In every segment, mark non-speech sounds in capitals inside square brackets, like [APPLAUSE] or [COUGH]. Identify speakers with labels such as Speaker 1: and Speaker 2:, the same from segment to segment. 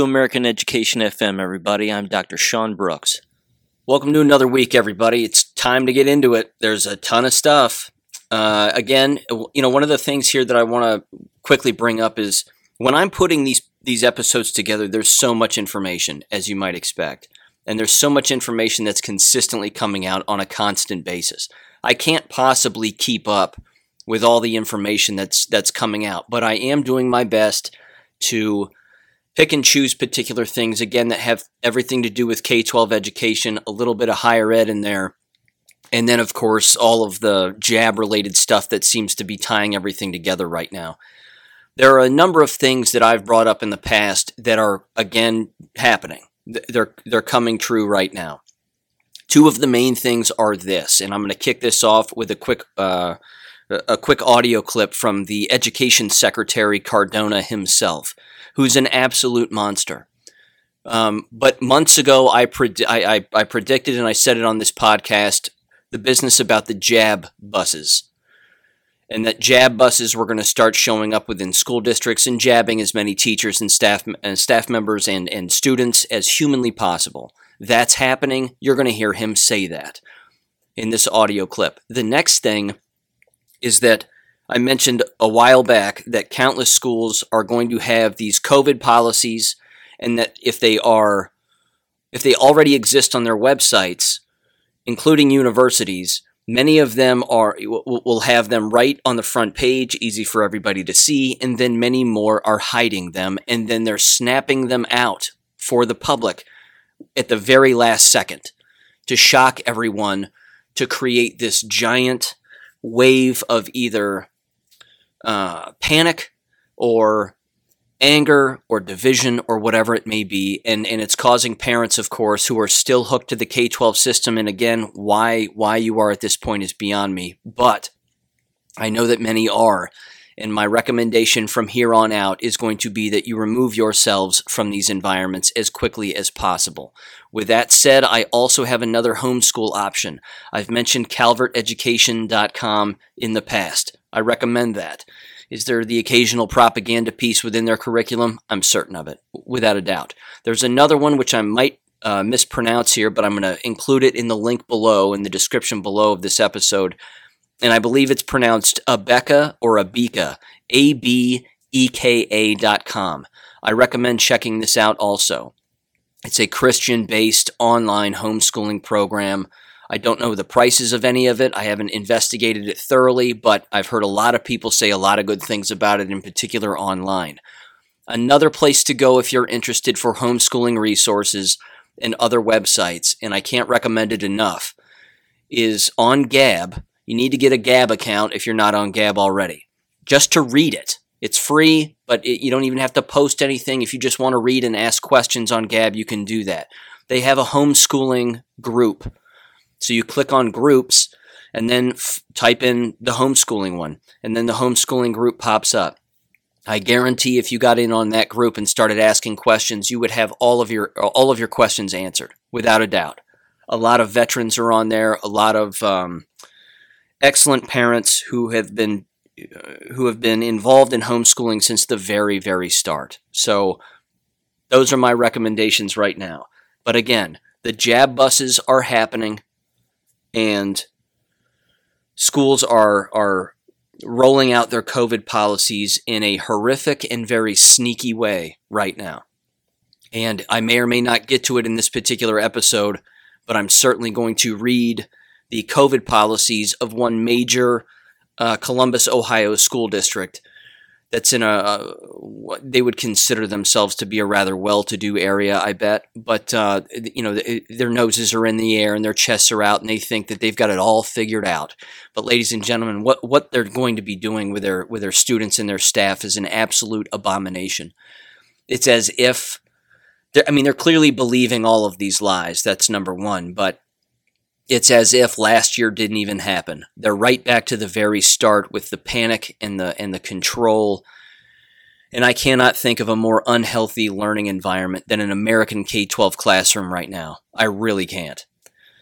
Speaker 1: to American Education FM, everybody. I'm Dr. Sean Brooks. Welcome to another week, everybody. It's time to get into it. There's a ton of stuff. Uh, again, you know, one of the things here that I want to quickly bring up is when I'm putting these these episodes together, there's so much information, as you might expect, and there's so much information that's consistently coming out on a constant basis. I can't possibly keep up with all the information that's that's coming out, but I am doing my best to pick and choose particular things again that have everything to do with K-12 education, a little bit of higher ed in there, and then of course all of the jab related stuff that seems to be tying everything together right now. There are a number of things that I've brought up in the past that are again happening. They're they're coming true right now. Two of the main things are this, and I'm going to kick this off with a quick uh, a quick audio clip from the Education Secretary Cardona himself, who's an absolute monster. Um, but months ago, I, pred- I, I, I predicted and I said it on this podcast the business about the jab buses. And that jab buses were going to start showing up within school districts and jabbing as many teachers and staff and staff members and, and students as humanly possible. That's happening. You're going to hear him say that in this audio clip. The next thing is that I mentioned a while back that countless schools are going to have these COVID policies, and that if they are, if they already exist on their websites, including universities, many of them are will have them right on the front page, easy for everybody to see, and then many more are hiding them, and then they're snapping them out for the public at the very last second to shock everyone to create this giant wave of either uh, panic or anger or division or whatever it may be and and it's causing parents of course who are still hooked to the K12 system and again why why you are at this point is beyond me but I know that many are and my recommendation from here on out is going to be that you remove yourselves from these environments as quickly as possible. With that said, I also have another homeschool option. I've mentioned calverteducation.com in the past. I recommend that. Is there the occasional propaganda piece within their curriculum? I'm certain of it, without a doubt. There's another one which I might uh, mispronounce here, but I'm going to include it in the link below, in the description below of this episode and I believe it's pronounced Abeka or Abeka, A B E K A dot com. I recommend checking this out also. It's a Christian based online homeschooling program. I don't know the prices of any of it. I haven't investigated it thoroughly, but I've heard a lot of people say a lot of good things about it, in particular online. Another place to go if you're interested for homeschooling resources and other websites, and I can't recommend it enough, is on Gab you need to get a Gab account if you're not on Gab already, just to read it. It's free, but it, you don't even have to post anything. If you just want to read and ask questions on Gab, you can do that. They have a homeschooling group. So you click on groups and then f- type in the homeschooling one, and then the homeschooling group pops up. I guarantee if you got in on that group and started asking questions, you would have all of your all of your questions answered without a doubt. A lot of veterans are on there. A lot of um, excellent parents who have been uh, who have been involved in homeschooling since the very very start. So those are my recommendations right now. But again, the jab buses are happening and schools are are rolling out their covid policies in a horrific and very sneaky way right now. And I may or may not get to it in this particular episode, but I'm certainly going to read the COVID policies of one major uh, Columbus, Ohio school district that's in a, a, what they would consider themselves to be a rather well-to-do area, I bet. But uh, you know, their noses are in the air and their chests are out, and they think that they've got it all figured out. But, ladies and gentlemen, what what they're going to be doing with their with their students and their staff is an absolute abomination. It's as if, I mean, they're clearly believing all of these lies. That's number one, but it's as if last year didn't even happen. They're right back to the very start with the panic and the and the control. And I cannot think of a more unhealthy learning environment than an American K-12 classroom right now. I really can't.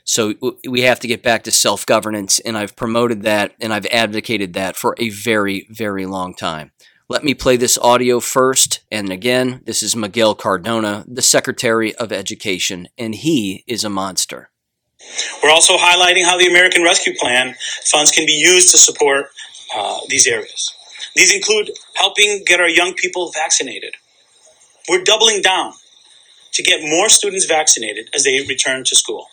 Speaker 1: So we have to get back to self-governance and I've promoted that and I've advocated that for a very very long time. Let me play this audio first. And again, this is Miguel Cardona, the Secretary of Education, and he is a monster.
Speaker 2: We're also highlighting how the American Rescue Plan funds can be used to support uh, these areas. These include helping get our young people vaccinated. We're doubling down to get more students vaccinated as they return to school.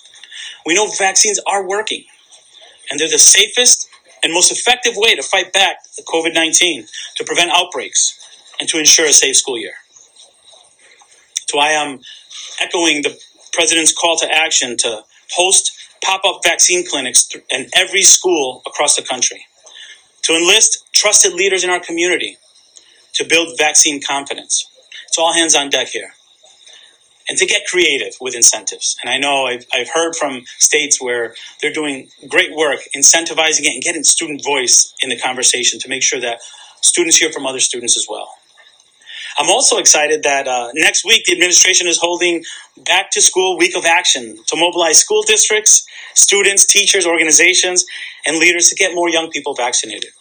Speaker 2: We know vaccines are working, and they're the safest and most effective way to fight back the COVID 19, to prevent outbreaks, and to ensure a safe school year. So I am echoing the president's call to action to host pop up vaccine clinics in every school across the country, to enlist trusted leaders in our community to build vaccine confidence. It's all hands on deck here and to get creative with incentives. And I know I've, I've heard from states where they're doing great work incentivizing it and getting student voice in the conversation to make sure that students hear from other students as well. I'm also excited that uh, next week the administration is holding Back to School Week of Action to mobilize school districts, students, teachers, organizations, and leaders to get more young people vaccinated.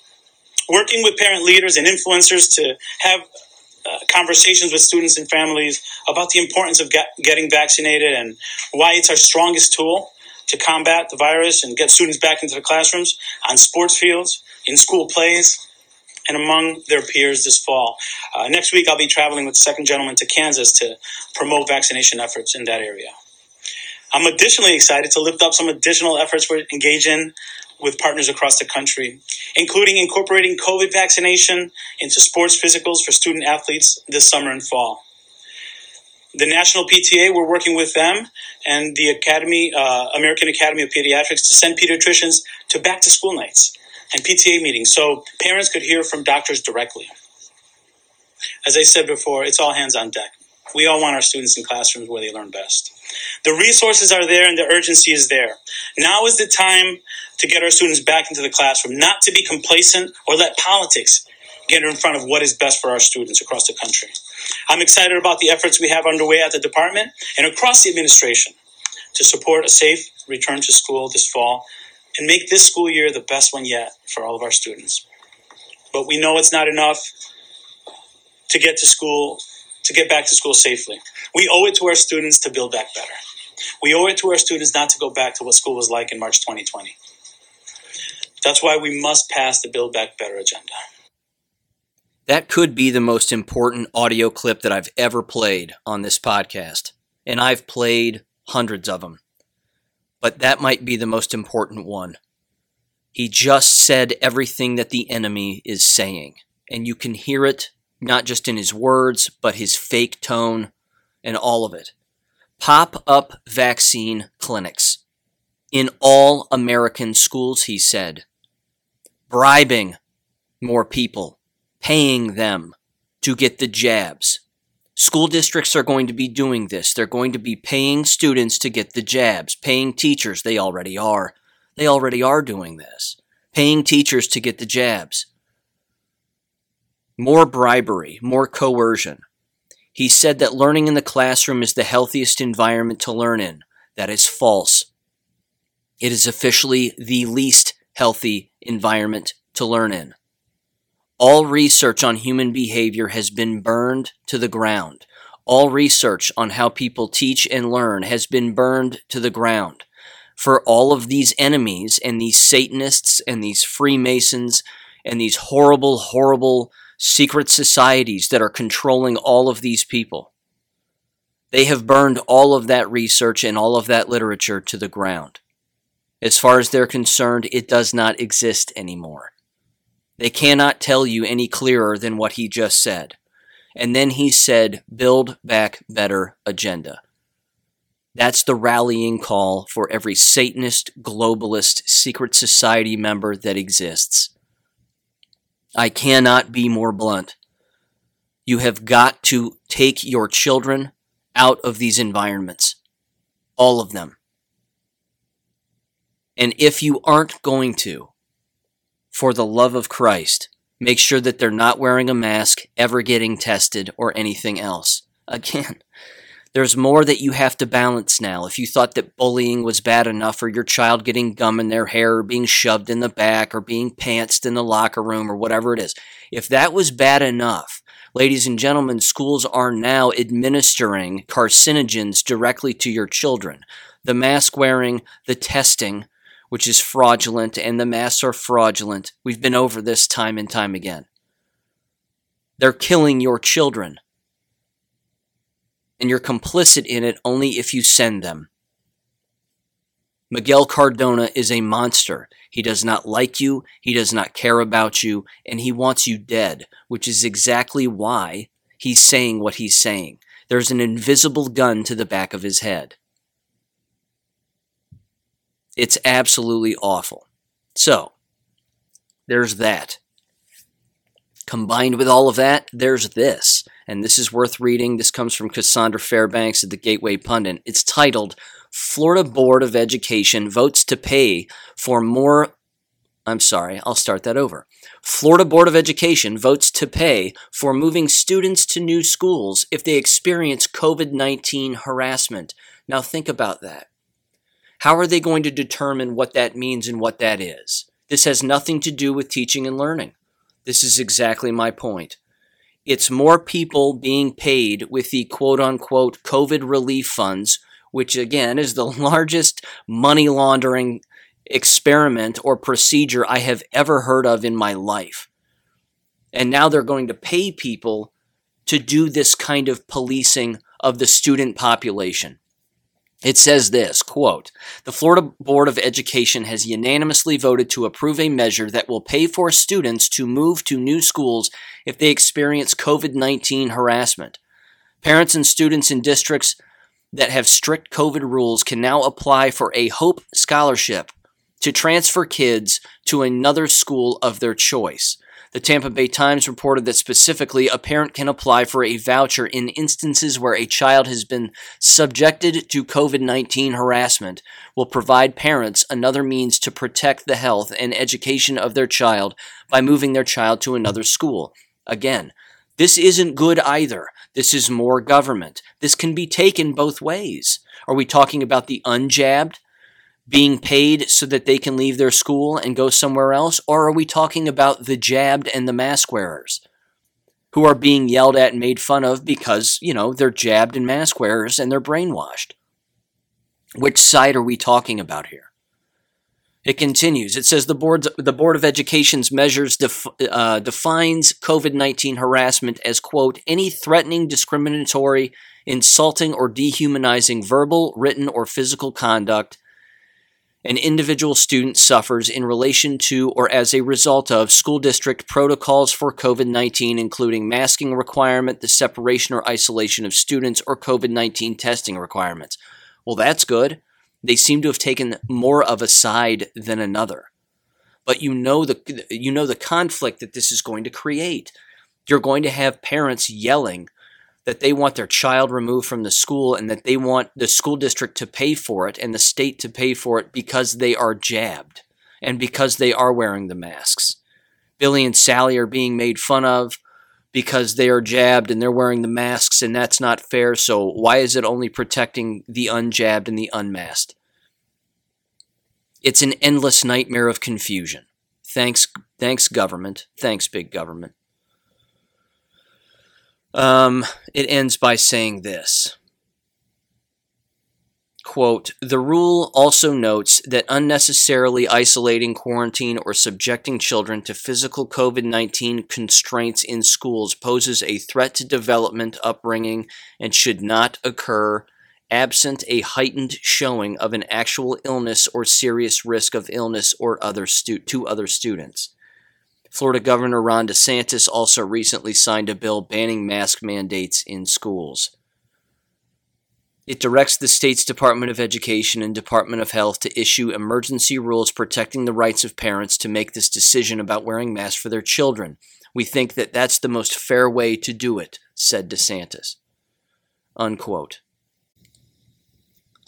Speaker 2: Working with parent leaders and influencers to have uh, conversations with students and families about the importance of get, getting vaccinated and why it's our strongest tool to combat the virus and get students back into the classrooms, on sports fields, in school plays, and among their peers this fall. Uh, next week, I'll be traveling with second gentleman to Kansas to promote vaccination efforts in that area. I'm additionally excited to lift up some additional efforts we're engaged in with partners across the country, including incorporating COVID vaccination into sports physicals for student athletes this summer and fall. The National PTA, we're working with them and the Academy, uh, American Academy of Pediatrics to send pediatricians to back to school nights and PTA meetings so parents could hear from doctors directly. As I said before, it's all hands on deck. We all want our students in classrooms where they learn best. The resources are there and the urgency is there. Now is the time to get our students back into the classroom, not to be complacent or let politics get in front of what is best for our students across the country. I'm excited about the efforts we have underway at the department and across the administration to support a safe return to school this fall and make this school year the best one yet for all of our students. But we know it's not enough to get to school, to get back to school safely. We owe it to our students to build back better. We owe it to our students not to go back to what school was like in March 2020. That's why we must pass the Build Back Better agenda.
Speaker 1: That could be the most important audio clip that I've ever played on this podcast. And I've played hundreds of them. But that might be the most important one. He just said everything that the enemy is saying. And you can hear it not just in his words, but his fake tone and all of it. Pop up vaccine clinics in all American schools, he said bribing more people, paying them to get the jabs. School districts are going to be doing this. They're going to be paying students to get the jabs, paying teachers. They already are. They already are doing this. Paying teachers to get the jabs. More bribery, more coercion. He said that learning in the classroom is the healthiest environment to learn in. That is false. It is officially the least healthy environment to learn in. All research on human behavior has been burned to the ground. All research on how people teach and learn has been burned to the ground. For all of these enemies and these Satanists and these Freemasons and these horrible, horrible secret societies that are controlling all of these people. They have burned all of that research and all of that literature to the ground. As far as they're concerned, it does not exist anymore. They cannot tell you any clearer than what he just said. And then he said, Build Back Better agenda. That's the rallying call for every Satanist, globalist, secret society member that exists. I cannot be more blunt. You have got to take your children out of these environments. All of them. And if you aren't going to, for the love of Christ, make sure that they're not wearing a mask, ever getting tested, or anything else. Again, There's more that you have to balance now. If you thought that bullying was bad enough, or your child getting gum in their hair, or being shoved in the back, or being pantsed in the locker room, or whatever it is, if that was bad enough, ladies and gentlemen, schools are now administering carcinogens directly to your children. The mask wearing, the testing, which is fraudulent, and the masks are fraudulent. We've been over this time and time again. They're killing your children and you're complicit in it only if you send them. Miguel Cardona is a monster. He does not like you, he does not care about you, and he wants you dead, which is exactly why he's saying what he's saying. There's an invisible gun to the back of his head. It's absolutely awful. So, there's that. Combined with all of that, there's this and this is worth reading. This comes from Cassandra Fairbanks at the Gateway Pundit. It's titled Florida Board of Education Votes to Pay for More. I'm sorry, I'll start that over. Florida Board of Education votes to pay for moving students to new schools if they experience COVID 19 harassment. Now, think about that. How are they going to determine what that means and what that is? This has nothing to do with teaching and learning. This is exactly my point it's more people being paid with the quote unquote COVID relief funds, which again is the [LAUGHS] largest money laundering experiment or procedure I have ever heard of in my life. And now they're going to pay people to do this kind of policing of the student population. It says this quote, The Florida Board of Education has unanimously voted to approve a measure that will pay for students to move to new schools if they experience COVID 19 harassment. Parents and students in districts that have strict COVID rules can now apply for a HOPE scholarship to transfer kids to another school of their choice. The Tampa Bay Times reported that specifically a parent can apply for a voucher in instances where a child has been subjected to COVID 19 harassment, will provide parents another means to protect the health and education of their child by moving their child to another school. Again, this isn't good either. This is more government. This can be taken both ways. Are we talking about the unjabbed being paid so that they can leave their school and go somewhere else? Or are we talking about the jabbed and the mask wearers who are being yelled at and made fun of because, you know, they're jabbed and mask wearers and they're brainwashed? Which side are we talking about here? It continues. It says the board the Board of Education's measures def, uh, defines COVID nineteen harassment as quote any threatening, discriminatory, insulting, or dehumanizing verbal, written, or physical conduct an individual student suffers in relation to or as a result of school district protocols for COVID 19, including masking requirement, the separation or isolation of students, or COVID 19 testing requirements. Well, that's good. They seem to have taken more of a side than another. But you know the you know the conflict that this is going to create. You're going to have parents yelling that they want their child removed from the school and that they want the school district to pay for it and the state to pay for it because they are jabbed and because they are wearing the masks. Billy and Sally are being made fun of because they are jabbed and they're wearing the masks and that's not fair. So why is it only protecting the unjabbed and the unmasked? It's an endless nightmare of confusion. Thanks thanks government. Thanks big government. Um, it ends by saying this. Quote the rule also notes that unnecessarily isolating quarantine or subjecting children to physical covid-19 constraints in schools poses a threat to development upbringing and should not occur absent a heightened showing of an actual illness or serious risk of illness or other stu- to other students Florida Governor Ron DeSantis also recently signed a bill banning mask mandates in schools. It directs the state's Department of Education and Department of Health to issue emergency rules protecting the rights of parents to make this decision about wearing masks for their children. We think that that's the most fair way to do it, said DeSantis. Unquote.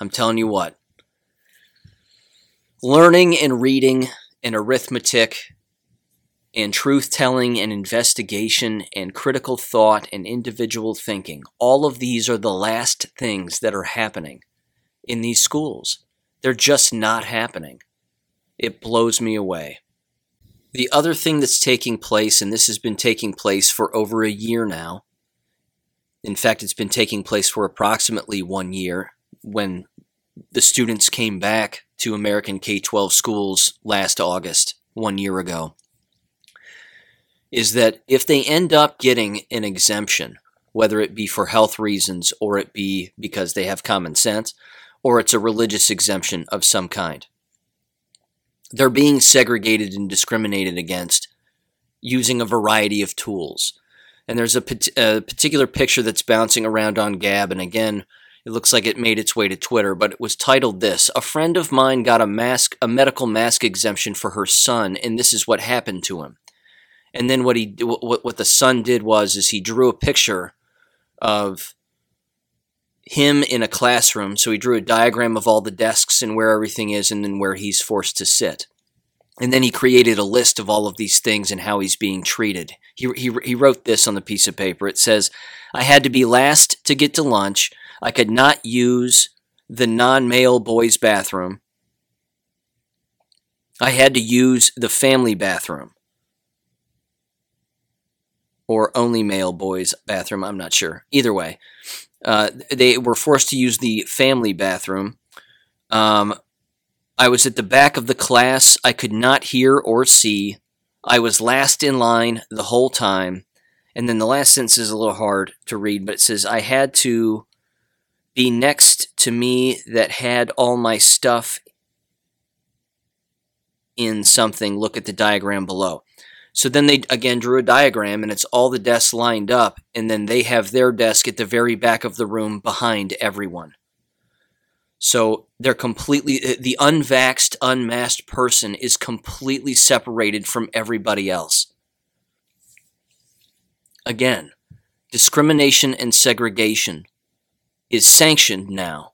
Speaker 1: I'm telling you what. Learning and reading and arithmetic and truth telling and investigation and critical thought and individual thinking. All of these are the last things that are happening in these schools. They're just not happening. It blows me away. The other thing that's taking place, and this has been taking place for over a year now, in fact, it's been taking place for approximately one year when the students came back to American K 12 schools last August, one year ago is that if they end up getting an exemption, whether it be for health reasons or it be because they have common sense, or it's a religious exemption of some kind, they're being segregated and discriminated against using a variety of tools. And there's a, a, particular picture that's bouncing around on Gab, and again, it looks like it made its way to Twitter, but it was titled this A friend of mine got a mask, a medical mask exemption for her son, and this is what happened to him. And then what he what what the son did was is he drew a picture of him in a classroom. So he drew a diagram of all the desks and where everything is, and then where he's forced to sit. And then he created a list of all of these things and how he's being treated. He, he, he wrote this on the piece of paper. It says, I had to be last to get to lunch. I could not use the non male boys' bathroom. I had to use the family bathroom or only male boys bathroom. I'm not sure. Either way, uh, they were forced to use the family bathroom. Um, I was at the back of the class. I could not hear or see. I was last in line the whole time. And then the last sentence is a little hard to read, but it says, I had to be next to me that had all my stuff in something. Look at the diagram below. So then they again drew a diagram and it's all the desks lined up, and then they have their desk at the very back of the room behind everyone. So they're completely, uh, the unvaxxed, unmasked person is completely separated from everybody else. Again, discrimination and segregation is sanctioned now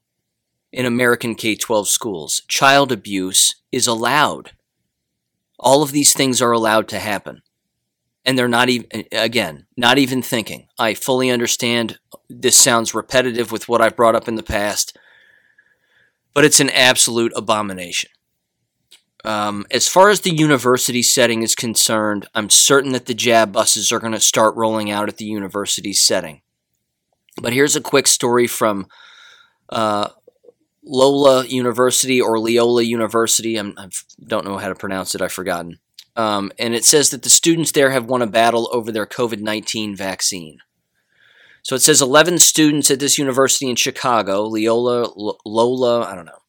Speaker 1: in American K 12 schools. Child abuse is allowed all of these things are allowed to happen. And they're not even, again, not even thinking. I fully understand this sounds repetitive with what I've brought up in the past, but it's an absolute abomination. Um, as far as the university setting is concerned, I'm certain that the jab buses are going to start rolling out at the university setting. But here's a quick story from uh, Lola University or Leola University. I'm, I don't know how to pronounce it. I've forgotten. Um, and it says that the students there have won a battle over their COVID 19 vaccine. So it says 11 students at this university in Chicago, Leola, L- Lola, I don't know,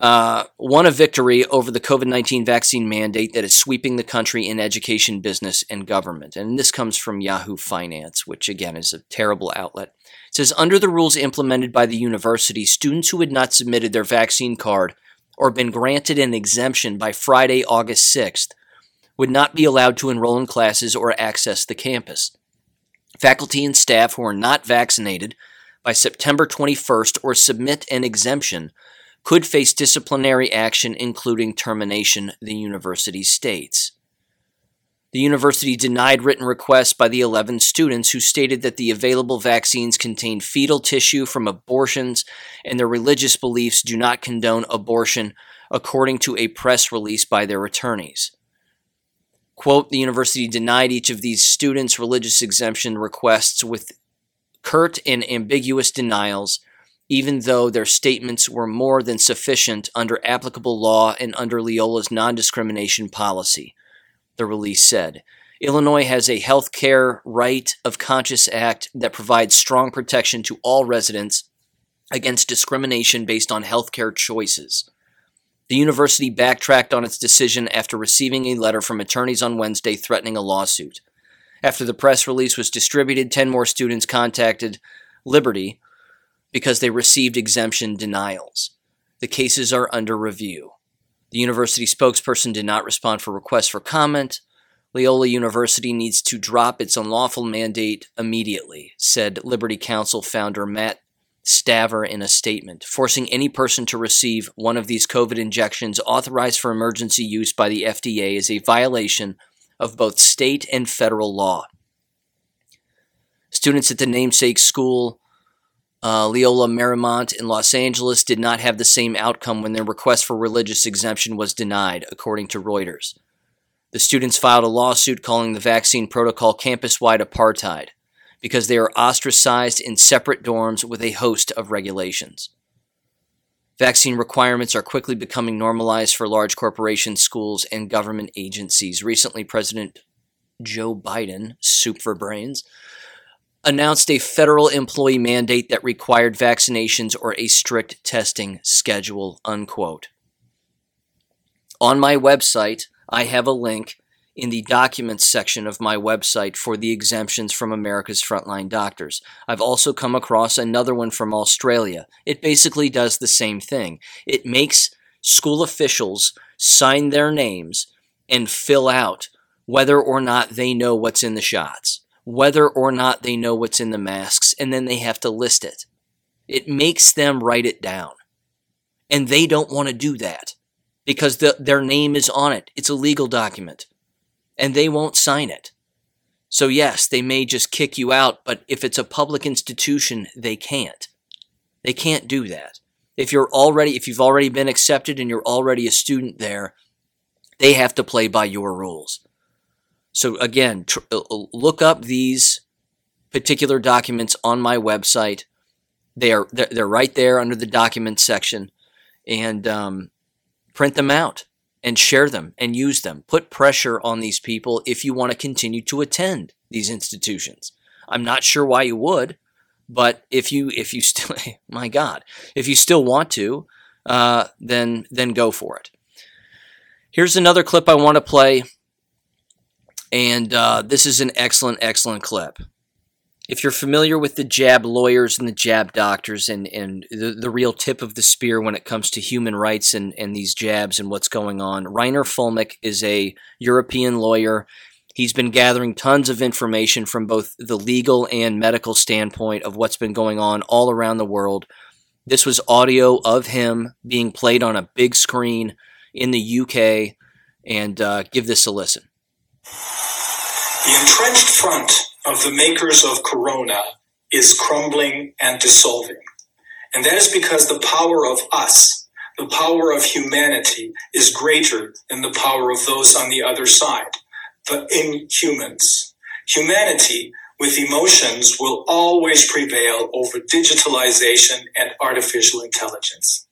Speaker 1: uh, won a victory over the COVID 19 vaccine mandate that is sweeping the country in education, business, and government. And this comes from Yahoo Finance, which again is a terrible outlet. Says under the rules implemented by the university, students who had not submitted their vaccine card or been granted an exemption by Friday, August 6th would not be allowed to enroll in classes or access the campus. Faculty and staff who are not vaccinated by September 21st or submit an exemption could face disciplinary action, including termination, the university states. The university denied written requests by the 11 students who stated that the available vaccines contain fetal tissue from abortions and their religious beliefs do not condone abortion, according to a press release by their attorneys. Quote, the university denied each of these students' religious exemption requests with curt and ambiguous denials, even though their statements were more than sufficient under applicable law and under Leola's non discrimination policy the release said. Illinois has a health care right of conscience act that provides strong protection to all residents against discrimination based on healthcare choices. The university backtracked on its decision after receiving a letter from attorneys on Wednesday threatening a lawsuit. After the press release was distributed, 10 more students contacted Liberty because they received exemption denials. The cases are under review. The university spokesperson did not respond for requests for comment. Loyola University needs to drop its unlawful mandate immediately, said Liberty Counsel founder Matt Staver in a statement. Forcing any person to receive one of these COVID injections authorized for emergency use by the FDA is a violation of both state and federal law. Students at the namesake school, uh, Loyola Marymount in Los Angeles, did not have the same outcome when their request for religious exemption was denied, according to Reuters. The students filed a lawsuit calling the vaccine protocol campus wide apartheid because they are ostracized in separate dorms with a host of regulations. Vaccine requirements are quickly becoming normalized for large corporations, schools, and government agencies. Recently, President Joe Biden, soup for brains, announced a federal employee mandate that required vaccinations or a strict testing schedule, unquote. On my website, I have a link in the documents section of my website for the exemptions from America's frontline doctors. I've also come across another one from Australia. It basically does the same thing. It makes school officials sign their names and fill out whether or not they know what's in the shots, whether or not they know what's in the masks, and then they have to list it. It makes them write it down. And they don't want to do that because the, their name is on it. It's a legal document and they won't sign it. So, yes, they may just kick you out, but if it's a public institution, they can't. They can't do that. If you're already, if you've already been accepted and you're already a student there, they have to play by your rules. So again, tr- uh, uh, look up these particular documents on my website. They are they're, they're right there under the documents section, and um, print them out and share them and use them. Put pressure on these people if you want to continue to attend these institutions. I'm not sure why you would, but if you if you still [LAUGHS] my God, if you still want to, uh, then then go for it. Here's another clip I want to play, and uh, this is an excellent excellent clip if you're familiar with the jab lawyers and the jab doctors and, and the, the real tip of the spear when it comes to human rights and, and these jabs and what's going on, Reiner Fuellmich is a European lawyer. He's been gathering tons of information from both the legal and medical standpoint of what's been going on all around the world. This was audio of him being played on a big screen in the UK, and uh, give this a listen.
Speaker 3: The entrenched front of the makers of Corona is crumbling and dissolving. And that is because the power of us, the power of humanity, is greater than the power of those on the other side, the inhumans. Humanity with emotions will always prevail over digitalization and artificial intelligence.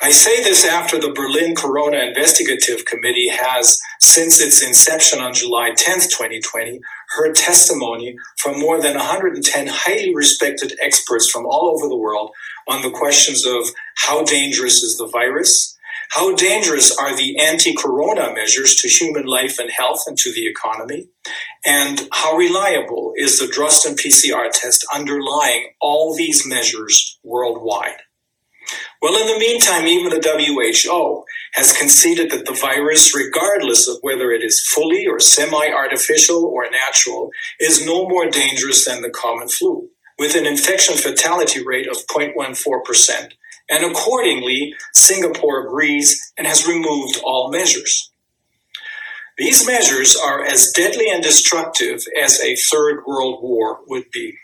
Speaker 3: I say this after the Berlin Corona Investigative Committee has, since its inception on July 10th, 2020, heard testimony from more than 110 highly respected experts from all over the world on the questions of how dangerous is the virus, how dangerous are the anti corona measures to human life and health and to the economy? And how reliable is the Drosten PCR test underlying all these measures worldwide? Well, in the meantime, even the WHO has conceded that the virus, regardless of whether it is fully or semi artificial or natural, is no more dangerous than the common flu, with an infection fatality rate of 0.14%. And accordingly, Singapore agrees and has removed all measures. These measures are as deadly and destructive as a third world war would be.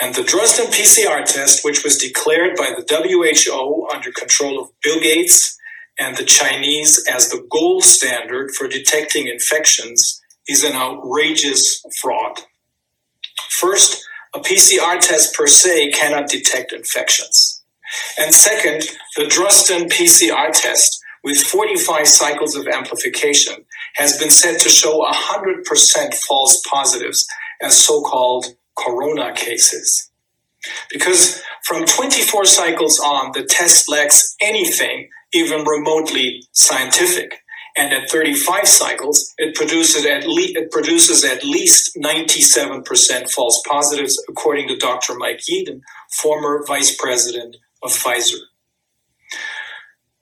Speaker 3: And the Drosten PCR test, which was declared by the WHO under control of Bill Gates and the Chinese as the gold standard for detecting infections, is an outrageous fraud. First, a PCR test per se cannot detect infections. And second, the Drosten PCR test, with 45 cycles of amplification, has been said to show 100% false positives as so called corona cases. Because from 24 cycles on, the test lacks anything even remotely scientific. And at 35 cycles, it produces at, le- it produces at least 97% false positives, according to Dr. Mike Yeadon, former vice president of Pfizer.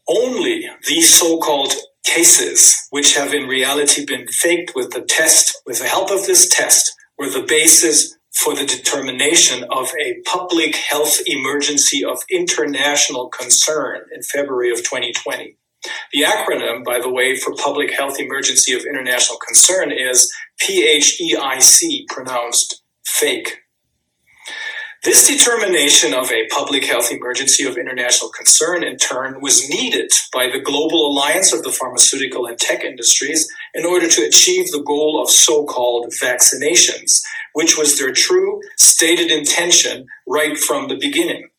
Speaker 3: Only these so called cases, which have in reality been faked with the test, with the help of this test, were the basis for the determination of a public health emergency of international concern in February of 2020. The acronym, by the way, for Public Health Emergency of International Concern is PHEIC, pronounced fake. This determination of a public health emergency of international concern, in turn, was needed by the global alliance of the pharmaceutical and tech industries in order to achieve the goal of so called vaccinations, which was their true stated intention right from the beginning.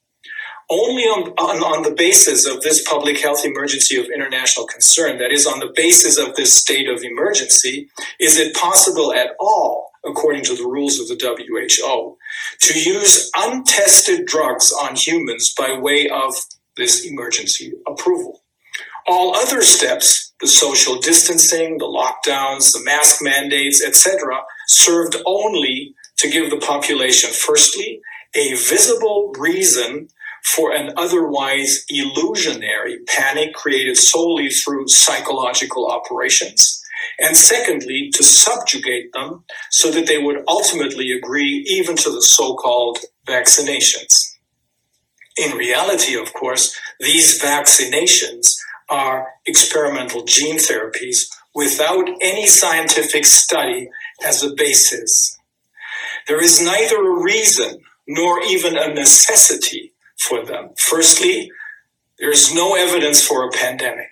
Speaker 3: Only on, on, on, the basis of this public health emergency of international concern, that is, on the basis of this state of emergency, is it possible at all, according to the rules of the WHO, to use untested drugs on humans by way of this emergency approval. All other steps, the social distancing, the lockdowns, the mask mandates, etc., served only to give the population, firstly, a visible reason for an otherwise illusionary panic created solely through psychological operations. And secondly, to subjugate them so that they would ultimately agree even to the so called vaccinations. In reality, of course, these vaccinations are experimental gene therapies without any scientific study as a basis. There is neither a reason nor even a necessity for them. Firstly, there is no evidence for a pandemic.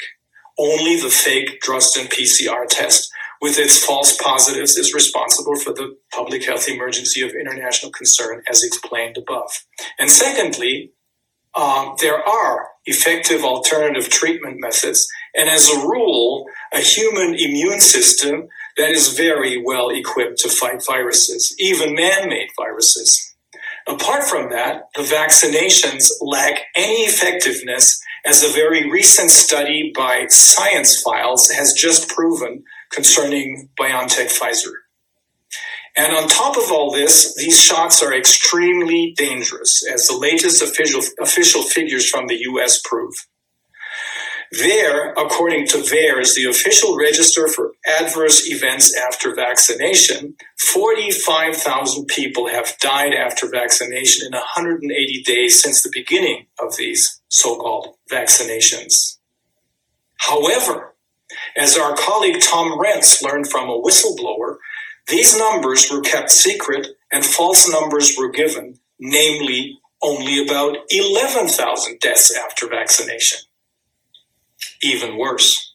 Speaker 3: Only the fake Drosten PCR test with its false positives is responsible for the public health emergency of international concern as explained above. And secondly, um, there are effective alternative treatment methods, and as a rule, a human immune system that is very well equipped to fight viruses, even man made viruses. Apart from that, the vaccinations lack any effectiveness, as a very recent study by Science Files has just proven concerning BioNTech Pfizer. And on top of all this, these shots are extremely dangerous, as the latest official, official figures from the US prove. There, according to VAERS, the official register for adverse events after vaccination, 45,000 people have died after vaccination in 180 days since the beginning of these so called vaccinations. However, as our colleague Tom Renz learned from a whistleblower, these numbers were kept secret and false numbers were given, namely only about 11,000 deaths after vaccination even worse.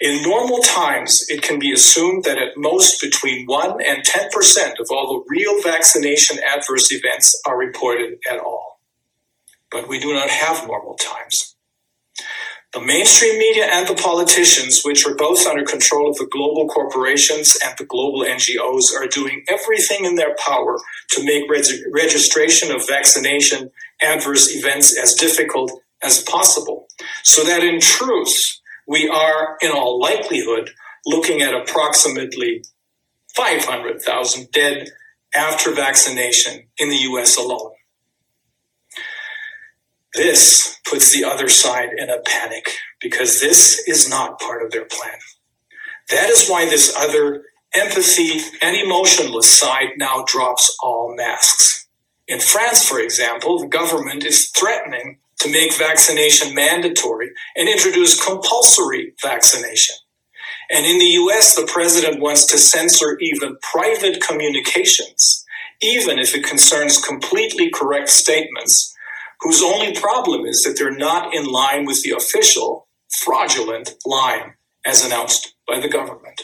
Speaker 3: In normal times, it can be assumed that at most between 1 and 10% of all the real vaccination adverse events are reported at all. But we do not have normal times. The mainstream media and the politicians, which are both under control of the global corporations and the global NGOs, are doing everything in their power to make registration of vaccination adverse events as difficult as possible. So that in truth, we are in all likelihood looking at approximately 500,000 dead after vaccination in the US alone. This puts the other side in a panic because this is not part of their plan. That is why this other empathy and emotionless side now drops all masks. In France, for example, the government is threatening to make vaccination mandatory and introduce compulsory vaccination. And in the US, the president wants to censor even private communications, even if it concerns completely correct statements, whose only problem is that they're not in line with the official, fraudulent line as announced by the government.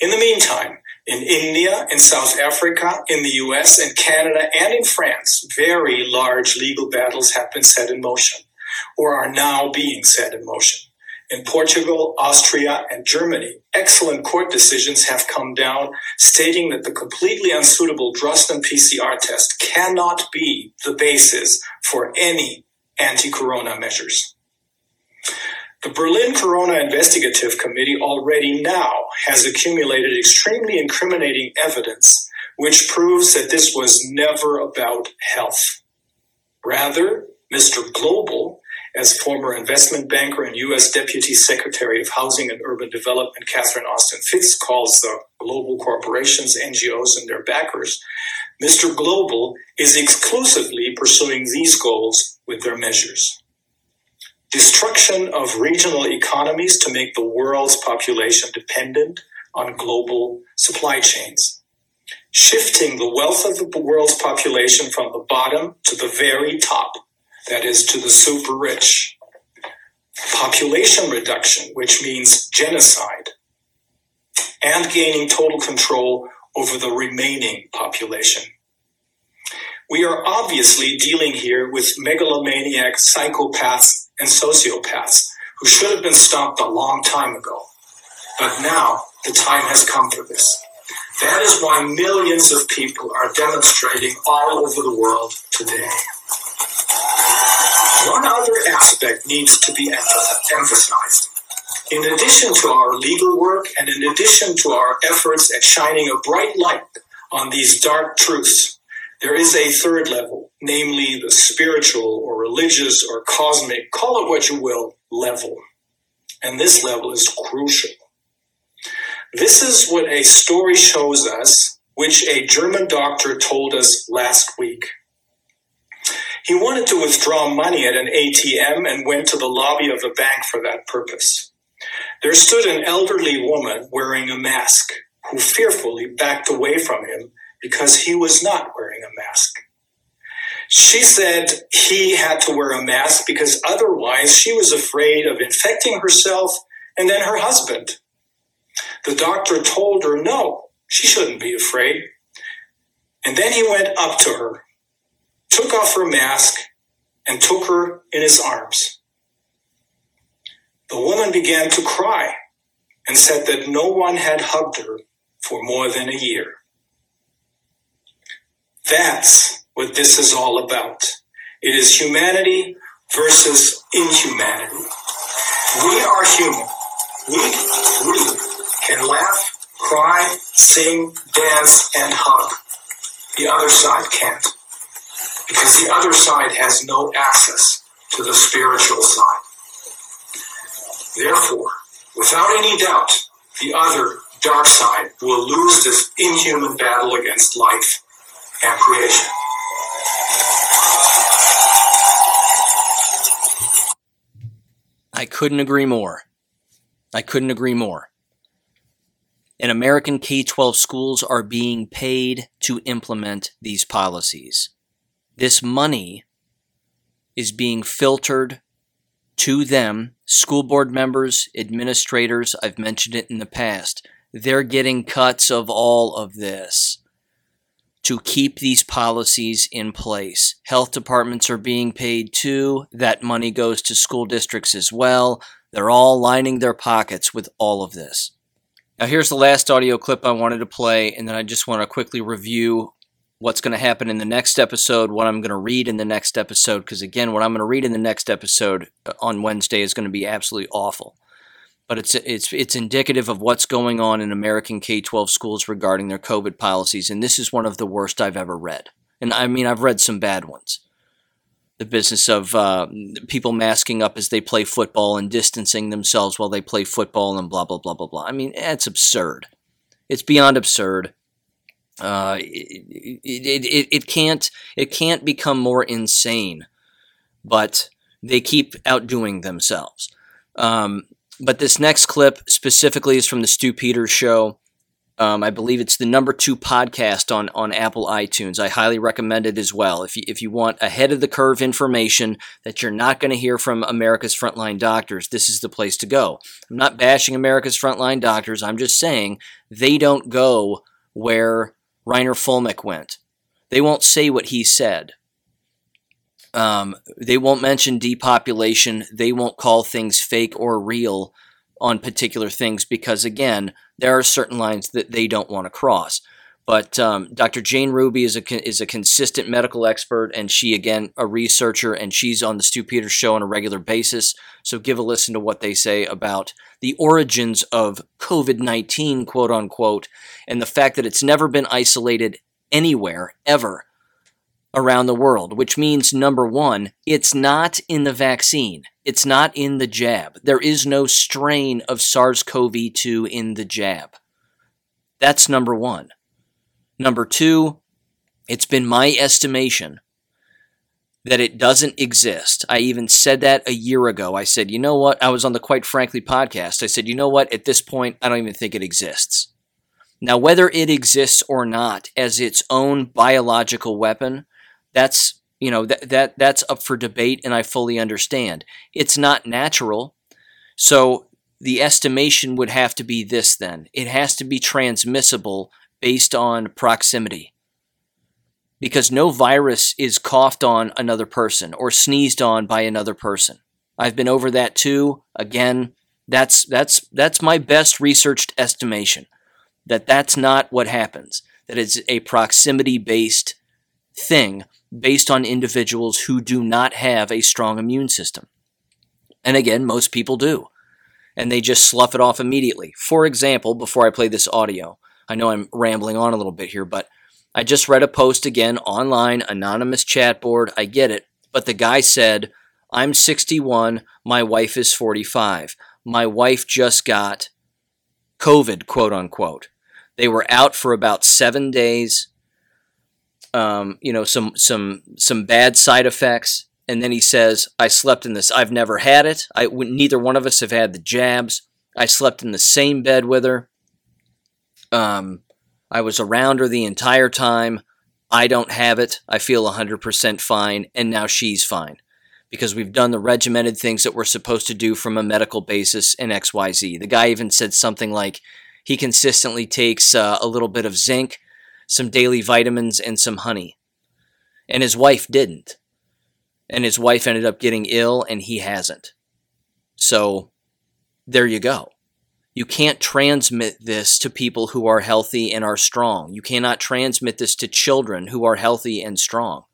Speaker 3: In the meantime, in India, in South Africa, in the US, in Canada, and in France, very large legal battles have been set in motion or are now being set in motion. In Portugal, Austria, and Germany, excellent court decisions have come down stating that the completely unsuitable Drosten PCR test cannot be the basis for any anti corona measures. The Berlin Corona Investigative Committee already now has accumulated extremely incriminating evidence which proves that this was never about health. Rather, Mr. Global, as former investment banker and U.S. Deputy Secretary of Housing and Urban Development Catherine Austin Fitts calls the global corporations, NGOs, and their backers, Mr. Global is exclusively pursuing these goals with their measures. Destruction of regional economies to make the world's population dependent on global supply chains, shifting the wealth of the world's population from the bottom to the very top, that is, to the super rich, population reduction, which means genocide, and gaining total control over the remaining population. We are obviously dealing here with megalomaniac psychopaths and sociopaths who should have been stopped a long time ago. But now the time has come for this. That is why millions of people are demonstrating all over the world today. One other aspect needs to be emphasized. In addition to our legal work and in addition to our efforts at shining a bright light on these dark truths, there is a third level, namely the spiritual or religious or cosmic, call it what you will, level. And this level is crucial. This is what a story shows us, which a German doctor told us last week. He wanted to withdraw money at an ATM and went to the lobby of a bank for that purpose. There stood an elderly woman wearing a mask who fearfully backed away from him because he was not wearing a mask. She said he had to wear a mask because otherwise she was afraid of infecting herself and then her husband. The doctor told her no, she shouldn't be afraid. And then he went up to her, took off her mask, and took her in his arms. The woman began to cry and said that no one had hugged her for more than a year. That's what this is all about. It is humanity versus inhumanity. We are human. We, we can laugh, cry, sing, dance, and hug. The other side can't. Because the other side has no access to the spiritual side. Therefore, without any doubt, the other dark side will lose this inhuman battle against life and creation.
Speaker 1: I couldn't agree more. I couldn't agree more. And American K 12 schools are being paid to implement these policies. This money is being filtered to them, school board members, administrators. I've mentioned it in the past. They're getting cuts of all of this to keep these policies in place. Health departments are being paid too. That money goes to school districts as well. They're all lining their pockets with all of this. Now, here's the last audio clip I wanted to play, and then I just want to quickly review what's going to happen in the next episode, what I'm going to read in the next episode, because again, what I'm going to read in the next episode uh, on Wednesday is going to be absolutely awful but it's it's it's indicative of what's going on in American K-12 schools regarding their COVID policies, and this is one of the worst I've ever read. And I mean, I've read some bad ones. The business of uh, people masking up as they play football and distancing themselves while they play football and blah blah blah blah blah. I mean, it's absurd. It's beyond absurd. Uh, it, it, it, it can't it can't become more insane, but they keep outdoing themselves. Um, but this next clip specifically is from the Stew Peters show. Um, I believe it's the number two podcast on, on Apple iTunes. I highly recommend it as well. If you, if you want ahead of the curve information that you're not going to hear from America's frontline doctors, this is the place to go. I'm not bashing America's frontline doctors. I'm just saying they don't go where Reiner Fuellmich went. They won't say what he said. Um, they won't mention depopulation. They won't call things fake or real on particular things because, again, there are certain lines that they don't want to cross. But um, Dr. Jane Ruby is a is a consistent medical expert, and she again a researcher, and she's on the Stew Peters show on a regular basis. So give a listen to what they say about the origins of COVID nineteen, quote unquote, and the fact that it's never been isolated anywhere ever around the world, which means number one, it's not in the vaccine. It's not in the jab. There is no strain of SARS CoV 2 in the jab. That's number one. Number two, it's been my estimation that it doesn't exist. I even said that a year ago. I said, you know what? I was on the Quite Frankly podcast. I said, you know what? At this point, I don't even think it exists. Now, whether it exists or not as its own biological weapon, that's you know that that that's up for debate, and I fully understand. It's not natural, so the estimation would have to be this. Then it has to be transmissible based on proximity because no virus is coughed on another person or sneezed on by another person. I've been over that too. Again, that's that's that's my best researched estimation that that's not what happens. That it's a proximity based thing based on individuals who do not have a strong immune system. And again, most people do. And they just slough it off immediately. For example, before I play this audio, I know I'm rambling on a little bit here, but I just read a post again online, anonymous chat board. I get it. But the guy said, I'm 61, my wife is 45. My wife just got COVID, quote unquote. They were out for about seven days. Um, you know, some some some bad side effects, and then he says, "I slept in this. I've never had it. I neither one of us have had the jabs. I slept in the same bed with her. Um, I was around her the entire time. I don't have it. I feel 100% fine, and now she's fine because we've done the regimented things that we're supposed to do from a medical basis in XYZ. The guy even said something like he consistently takes uh, a little bit of zinc, some daily vitamins, and some honey. And his wife didn't. And his wife ended up getting ill, and he hasn't. So there you go. You can't transmit this to people who are healthy and are strong. You cannot transmit this to children who are healthy and strong.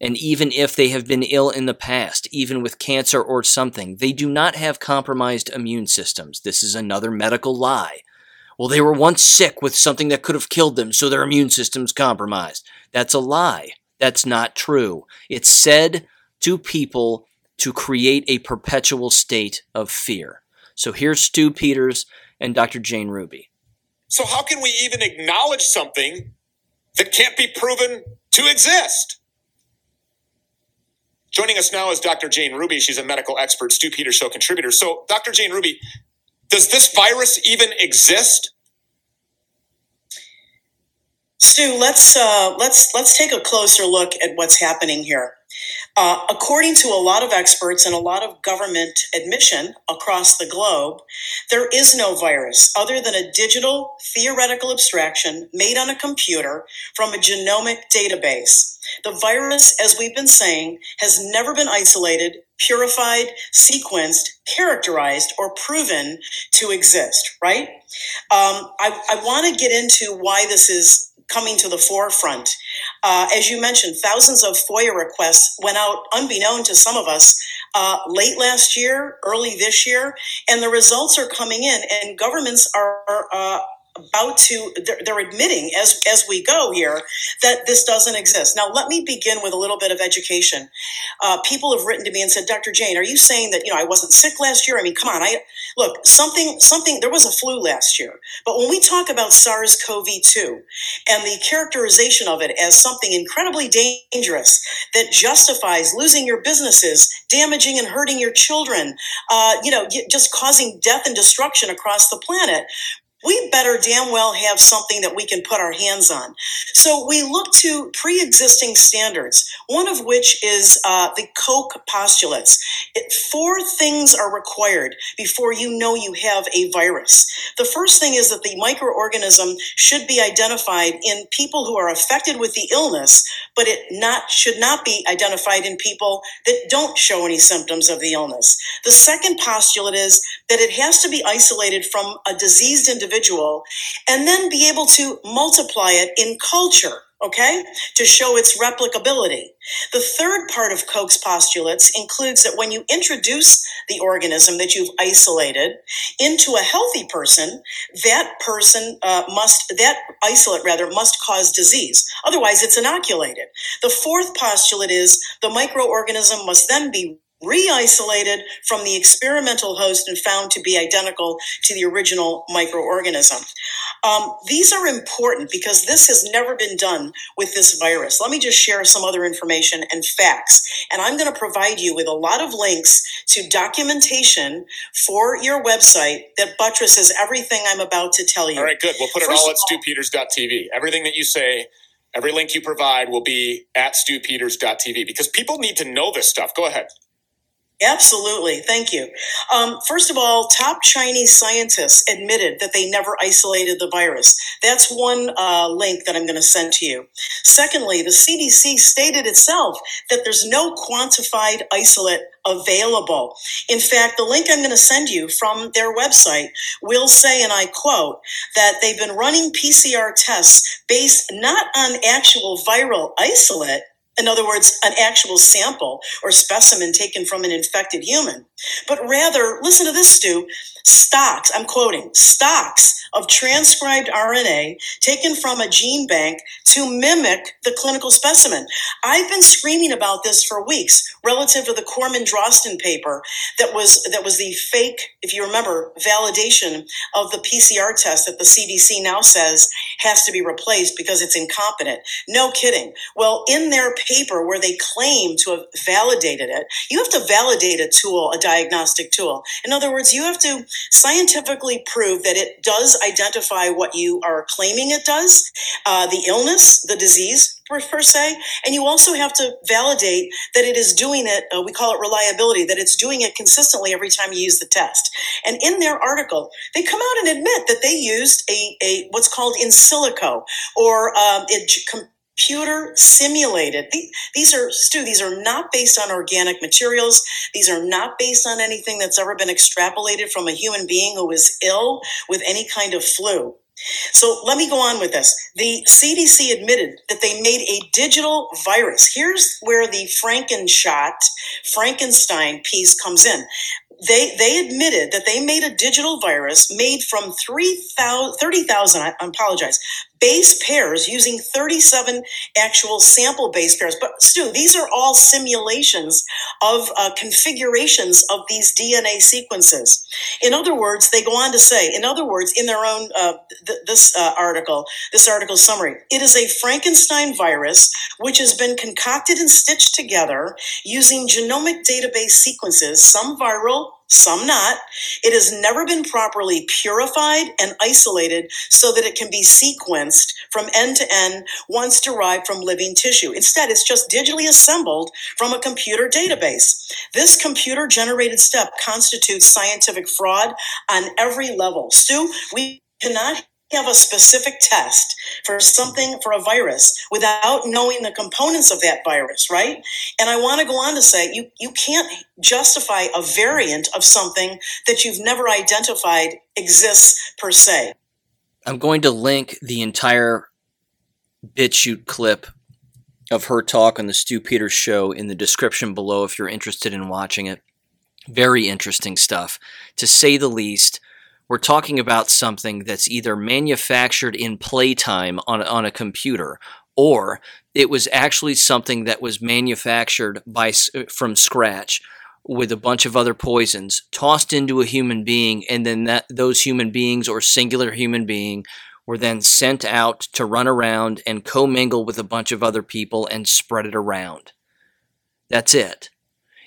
Speaker 1: And even if they have been ill in the past, even with cancer or something, they do not have compromised immune systems. This is another medical lie. Well, they were once sick with something that could have killed them, so their immune system's compromised. That's a lie. That's not true. It's said to people to create a perpetual state of fear. So here's Stew Peters and Dr. Jane Ruby.
Speaker 4: So, how can we even acknowledge something that can't be proven to exist? Joining us now is Dr. Jane Ruby. She's a medical expert, Stew Peters Show contributor. So, Dr. Jane Ruby, does this virus even exist?
Speaker 5: Stew, let's uh, let's let's take a closer look at what's happening here. Uh, according to a lot of experts and a lot of government admission across the globe, there is no virus other than a digital theoretical abstraction made on a computer from a genomic database. The virus, as we've been saying, has never been isolated, purified, sequenced, characterized, or proven to exist, right? Um, I, I want to get into why this is coming to the forefront. Uh, as you mentioned, thousands of FOIA requests went out unbeknown to some of us uh, late last year, early this year, and the results are coming in, and governments are. Uh, about to they're, they're, admitting as as we go here that this doesn't exist. Now let me begin with a little bit of education. Uh, people have written to me and said dr jane are you saying that you know i wasn't sick last year? I mean come on i look something something there was a flu last year. But when we talk about sars-cov-2 and the characterization of it as something incredibly dangerous that justifies losing your businesses damaging and hurting your children uh, you know just causing death and destruction across the planet we better damn well have something that we can put our hands on. So we look to pre existing standards, one of which is uh, the Koch postulates. It, four things are required before you know you have a virus. The first thing is that the microorganism should be identified in people who are affected with the illness, but it not should not be identified in people that don't show any symptoms of the illness. The second postulate is that it has to be isolated from a diseased individual individual and then be able to multiply it in culture okay, to show its replicability. The third part of Koch's postulates includes that when you introduce the organism that you've isolated into a healthy person, that person uh, must, that isolate rather, must cause disease. Otherwise, it's inoculated. The fourth postulate is the microorganism must then be re-isolated from the experimental host and found to be identical to the original microorganism. Um, these are important because this has never been done with this virus. Let me just share some other information and facts. And I'm going to provide you with a lot of links to documentation for your website that buttresses everything I'm about to tell you.
Speaker 4: All right, good. We'll put it First all at stewpeters.tv. Everything that you say Every link you provide will be at stewpeters.tv because people need to know this stuff. Go ahead.
Speaker 5: Absolutely. Thank you. Um, first of all, top Chinese scientists admitted that they never isolated the virus. That's one uh, link that I'm going to send to you. Secondly, the CDC stated itself that there's no quantified isolate available. In fact, the link I'm going to send you from their website will say, and I quote, that they've been running PCR tests based not on actual viral isolate, in other words, an actual sample or specimen taken from an infected human, but rather, listen to this, Stew, stocks, I'm quoting, stocks of transcribed RNA taken from a gene bank to mimic the clinical specimen. I've been screaming about this for weeks relative to the Corman Drosten paper that was that was the fake, if you remember, validation of the PCR test that the CDC now says has to be replaced because it's incompetent. No kidding. Well, in their paper where they claim to have validated it, you have to validate a tool, a diagnostic tool. In other words, you have to scientifically prove that it does identify what you are claiming it does, uh, the illness, the disease per, per, se, and you also have to validate that it is doing it. Uh, we call it reliability, that it's doing it consistently every time you use the test. And in their article, they come out and admit that they used a, a what's called in silico or um, it computer simulated. These are, Stew, these are not based on organic materials. These are not based on anything that's ever been extrapolated from a human being who is ill with any kind of flu. So let me go on with this. The CDC admitted that they made a digital virus. Here's where the Frankenshot, Frankenstein piece comes in they they admitted that they made a digital virus made from 30,000 I apologize base pairs using 37 actual sample base pairs. But Stew these are all simulations of uh, configurations of these DNA sequences. In other words they go on to say in other words in their own uh, th- this uh, article this article summary it is a Frankenstein virus which has been concocted and stitched together using genomic database sequences some viral some not. It has never been properly purified and isolated so that it can be sequenced from end to end once derived from living tissue. Instead, it's just digitally assembled from a computer database. This computer generated step constitutes scientific fraud on every level. Stew, we cannot have a specific test for something for a virus without knowing the components of that virus, right? And I want to go on to say you you can't justify a variant of something that you've never identified exists per se.
Speaker 1: I'm going to link the entire BitChute clip of her talk on the Stew Peters show in the description below if you're interested in watching it. Very interesting stuff, to say the least we're talking about something that's either manufactured in playtime on, on a computer or it was actually something that was manufactured by uh, from scratch with a bunch of other poisons tossed into a human being and then that those human beings or singular human being were then sent out to run around and commingle with a bunch of other people and spread it around. That's it.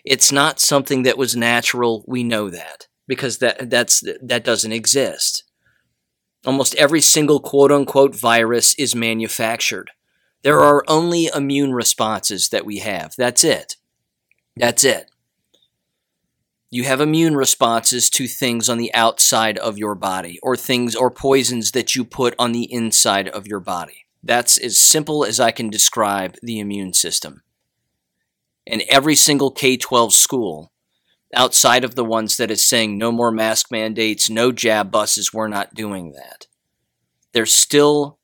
Speaker 1: It's not something that was natural. We know that because that that's that doesn't exist. Almost every single quote unquote virus is manufactured. There are only immune responses that we have. That's it. That's it. You have immune responses to things on the outside of your body or things or poisons that you put on the inside of your body. That's as simple as I can describe the immune system. And every single K 12 school outside of the ones that is saying no more mask mandates, no jab buses, we're not doing that. There's still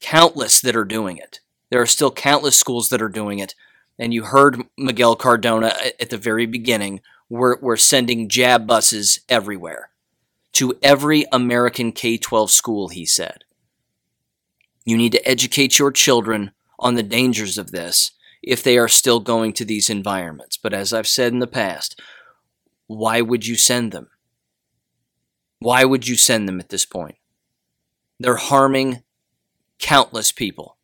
Speaker 1: countless that are doing it. There are still countless schools that are doing it. And you heard Miguel Cardona at the very beginning. We're, we're sending jab buses everywhere to every American K 12 school, he said. You need to educate your children on the dangers of this if they are still going to these environments. But as I've said in the past, why would you send them? Why would you send them at this point? They're harming countless people.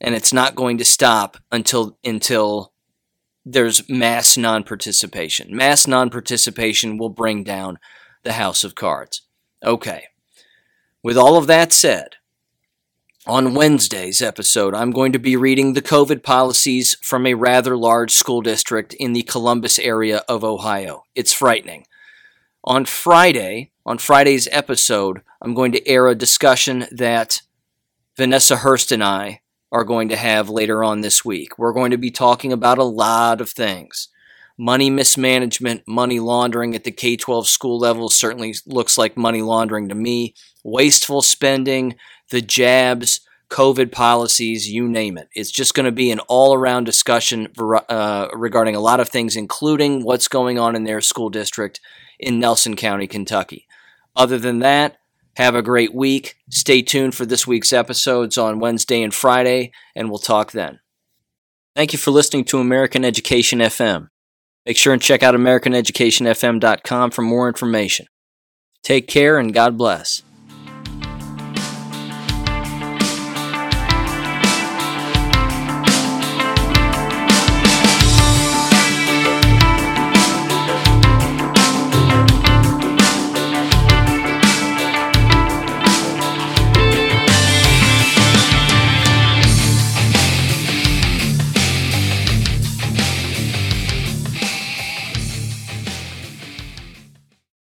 Speaker 1: And it's not going to stop until until there's mass non-participation. Mass non-participation will bring down the house of cards. Okay. With all of that said, on Wednesday's episode, I'm going to be reading the COVID policies from a rather large school district in the Columbus area of Ohio. It's frightening. On Friday, on Friday's episode, I'm going to air a discussion that Vanessa Hurst and I are going to have later on this week. We're going to be talking about a lot of things. Money mismanagement, money laundering at the K 12 school level certainly looks like money laundering to me. Wasteful spending, the jabs, COVID policies, you name it. It's just going to be an all around discussion uh, regarding a lot of things, including what's going on in their school district in Nelson County, Kentucky. Other than that, have a great week. Stay tuned for this week's episodes on Wednesday and Friday, and we'll talk then. Thank you for listening to American Education FM. Make sure and check out AmericanEducationFM.com for more information. Take care and God bless.